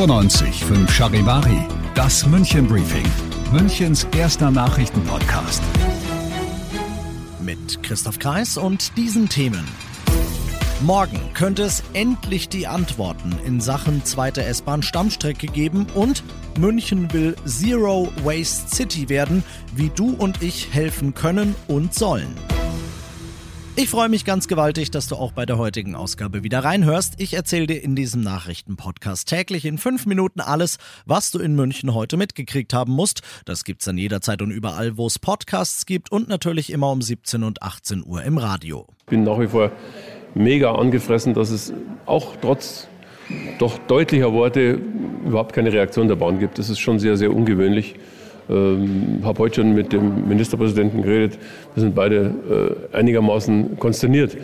95 5 Charivari, das München Briefing, Münchens erster Nachrichtenpodcast. Mit Christoph Kreis und diesen Themen. Morgen könnte es endlich die Antworten in Sachen zweite S-Bahn-Stammstrecke geben und München will Zero Waste City werden, wie du und ich helfen können und sollen. Ich freue mich ganz gewaltig, dass du auch bei der heutigen Ausgabe wieder reinhörst. Ich erzähle dir in diesem Nachrichtenpodcast täglich in fünf Minuten alles, was du in München heute mitgekriegt haben musst. Das gibt's dann jederzeit und überall, wo es Podcasts gibt und natürlich immer um 17 und 18 Uhr im Radio. Ich bin nach wie vor mega angefressen, dass es auch trotz doch deutlicher Worte überhaupt keine Reaktion der Bahn gibt. Das ist schon sehr, sehr ungewöhnlich. Ähm, habe heute schon mit dem Ministerpräsidenten geredet. Wir sind beide äh, einigermaßen konsterniert,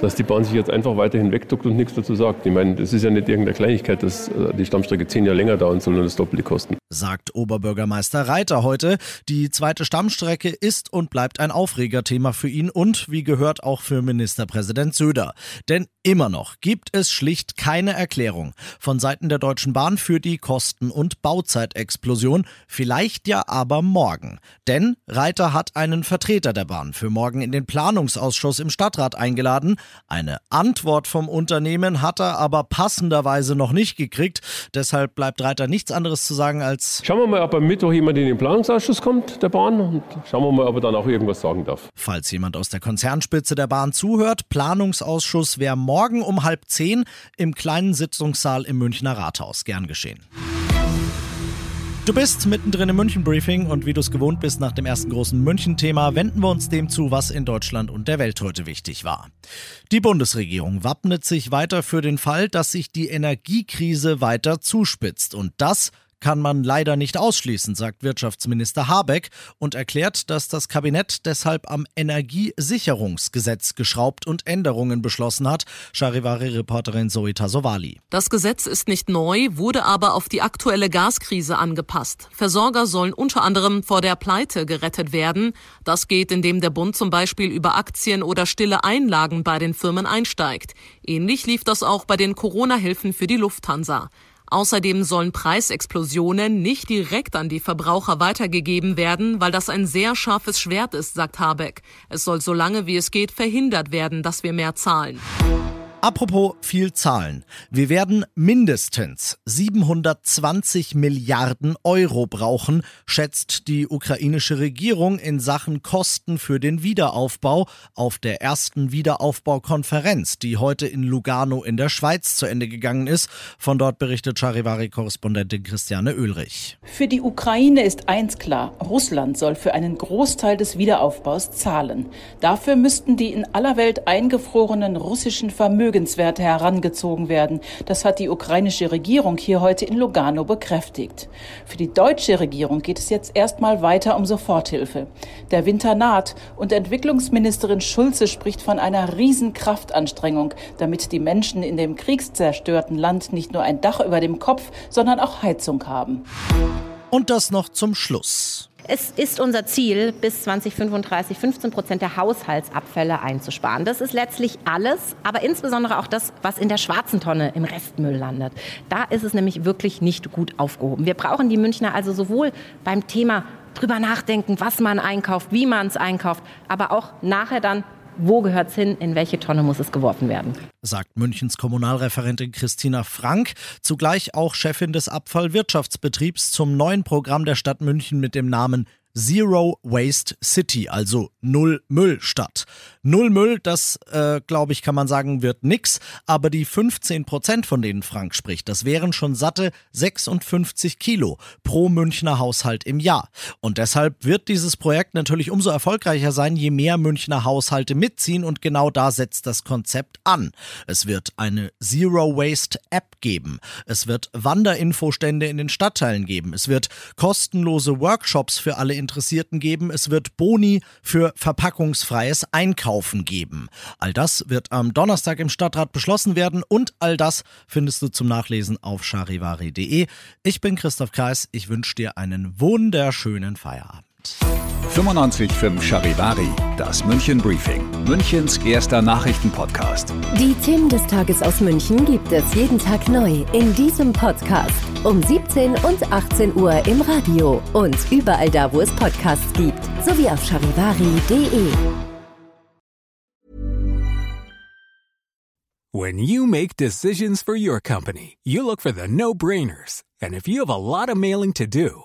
dass die Bahn sich jetzt einfach weiter hinwegduckt und nichts dazu sagt. Ich meine, das ist ja nicht irgendeine Kleinigkeit, dass äh, die Stammstrecke zehn Jahre länger dauern soll und das Doppelte kosten. Sagt Oberbürgermeister Reiter heute. Die zweite Stammstrecke ist und bleibt ein Aufregerthema für ihn und, wie gehört, auch für Ministerpräsident Söder. Denn immer noch gibt es schlicht keine Erklärung von Seiten der Deutschen Bahn für die Kosten- und Bauzeitexplosion. Vielleicht ja aber morgen. Denn Reiter hat einen Vertreter der Bahn für morgen in den Planungsausschuss im Stadtrat eingeladen. Eine Antwort vom Unternehmen hat er aber passenderweise noch nicht gekriegt. Deshalb bleibt Reiter nichts anderes zu sagen als Schauen wir mal, ob am Mittwoch jemand in den Planungsausschuss kommt, der Bahn. Und schauen wir mal, ob er dann auch irgendwas sagen darf. Falls jemand aus der Konzernspitze der Bahn zuhört, Planungsausschuss wäre morgen um halb zehn im kleinen Sitzungssaal im Münchner Rathaus. Gern geschehen. Du bist mittendrin im München-Briefing und wie du es gewohnt bist nach dem ersten großen München-Thema, wenden wir uns dem zu, was in Deutschland und der Welt heute wichtig war. Die Bundesregierung wappnet sich weiter für den Fall, dass sich die Energiekrise weiter zuspitzt und das kann man leider nicht ausschließen, sagt Wirtschaftsminister Habeck und erklärt, dass das Kabinett deshalb am Energiesicherungsgesetz geschraubt und Änderungen beschlossen hat. Charivari-Reporterin Zoe Tasovali. Das Gesetz ist nicht neu, wurde aber auf die aktuelle Gaskrise angepasst. Versorger sollen unter anderem vor der Pleite gerettet werden. Das geht, indem der Bund zum Beispiel über Aktien oder stille Einlagen bei den Firmen einsteigt. Ähnlich lief das auch bei den Corona-Hilfen für die Lufthansa. Außerdem sollen Preisexplosionen nicht direkt an die Verbraucher weitergegeben werden, weil das ein sehr scharfes Schwert ist, sagt Habeck. Es soll so lange wie es geht verhindert werden, dass wir mehr zahlen. Apropos viel Zahlen. Wir werden mindestens 720 Milliarden Euro brauchen, schätzt die ukrainische Regierung in Sachen Kosten für den Wiederaufbau auf der ersten Wiederaufbaukonferenz, die heute in Lugano in der Schweiz zu Ende gegangen ist. Von dort berichtet Charivari-Korrespondentin Christiane Oehlrich. Für die Ukraine ist eins klar. Russland soll für einen Großteil des Wiederaufbaus zahlen. Dafür müssten die in aller Welt eingefrorenen russischen Vermögen Vermögenswerte herangezogen werden. Das hat die ukrainische Regierung hier heute in Lugano bekräftigt. Für die deutsche Regierung geht es jetzt erstmal weiter um Soforthilfe. Der Winter naht und Entwicklungsministerin Schulze spricht von einer Riesenkraftanstrengung, damit die Menschen in dem kriegszerstörten Land nicht nur ein Dach über dem Kopf, sondern auch Heizung haben. Und das noch zum Schluss. Es ist unser Ziel, bis 2035 15 Prozent der Haushaltsabfälle einzusparen. Das ist letztlich alles, aber insbesondere auch das, was in der schwarzen Tonne im Restmüll landet. Da ist es nämlich wirklich nicht gut aufgehoben. Wir brauchen die Münchner also sowohl beim Thema drüber nachdenken, was man einkauft, wie man es einkauft, aber auch nachher dann wo gehört es hin, in welche Tonne muss es geworfen werden. Sagt Münchens Kommunalreferentin Christina Frank, zugleich auch Chefin des Abfallwirtschaftsbetriebs zum neuen Programm der Stadt München mit dem Namen Zero Waste City, also Null Müll Stadt. Null Müll, das äh, glaube ich, kann man sagen, wird nix, aber die 15 Prozent, von denen Frank spricht, das wären schon satte 56 Kilo pro Münchner Haushalt im Jahr. Und deshalb wird dieses Projekt natürlich umso erfolgreicher sein, je mehr Münchner Haushalte mitziehen und genau da setzt das Konzept an. Es wird eine Zero Waste App geben. Es wird Wanderinfostände in den Stadtteilen geben. Es wird kostenlose Workshops für alle Interessierten geben. Es wird Boni für verpackungsfreies Einkaufen Kaufen geben. All das wird am Donnerstag im Stadtrat beschlossen werden und all das findest du zum Nachlesen auf charivari.de. Ich bin Christoph Kreis, ich wünsche dir einen wunderschönen Feierabend. 95.5 Charivari, das München Briefing, Münchens erster Nachrichtenpodcast. Die Themen des Tages aus München gibt es jeden Tag neu in diesem Podcast. Um 17 und 18 Uhr im Radio und überall da, wo es Podcasts gibt, sowie auf charivari.de. When you make decisions for your company, you look for the no-brainers. And if you have a lot of mailing to do,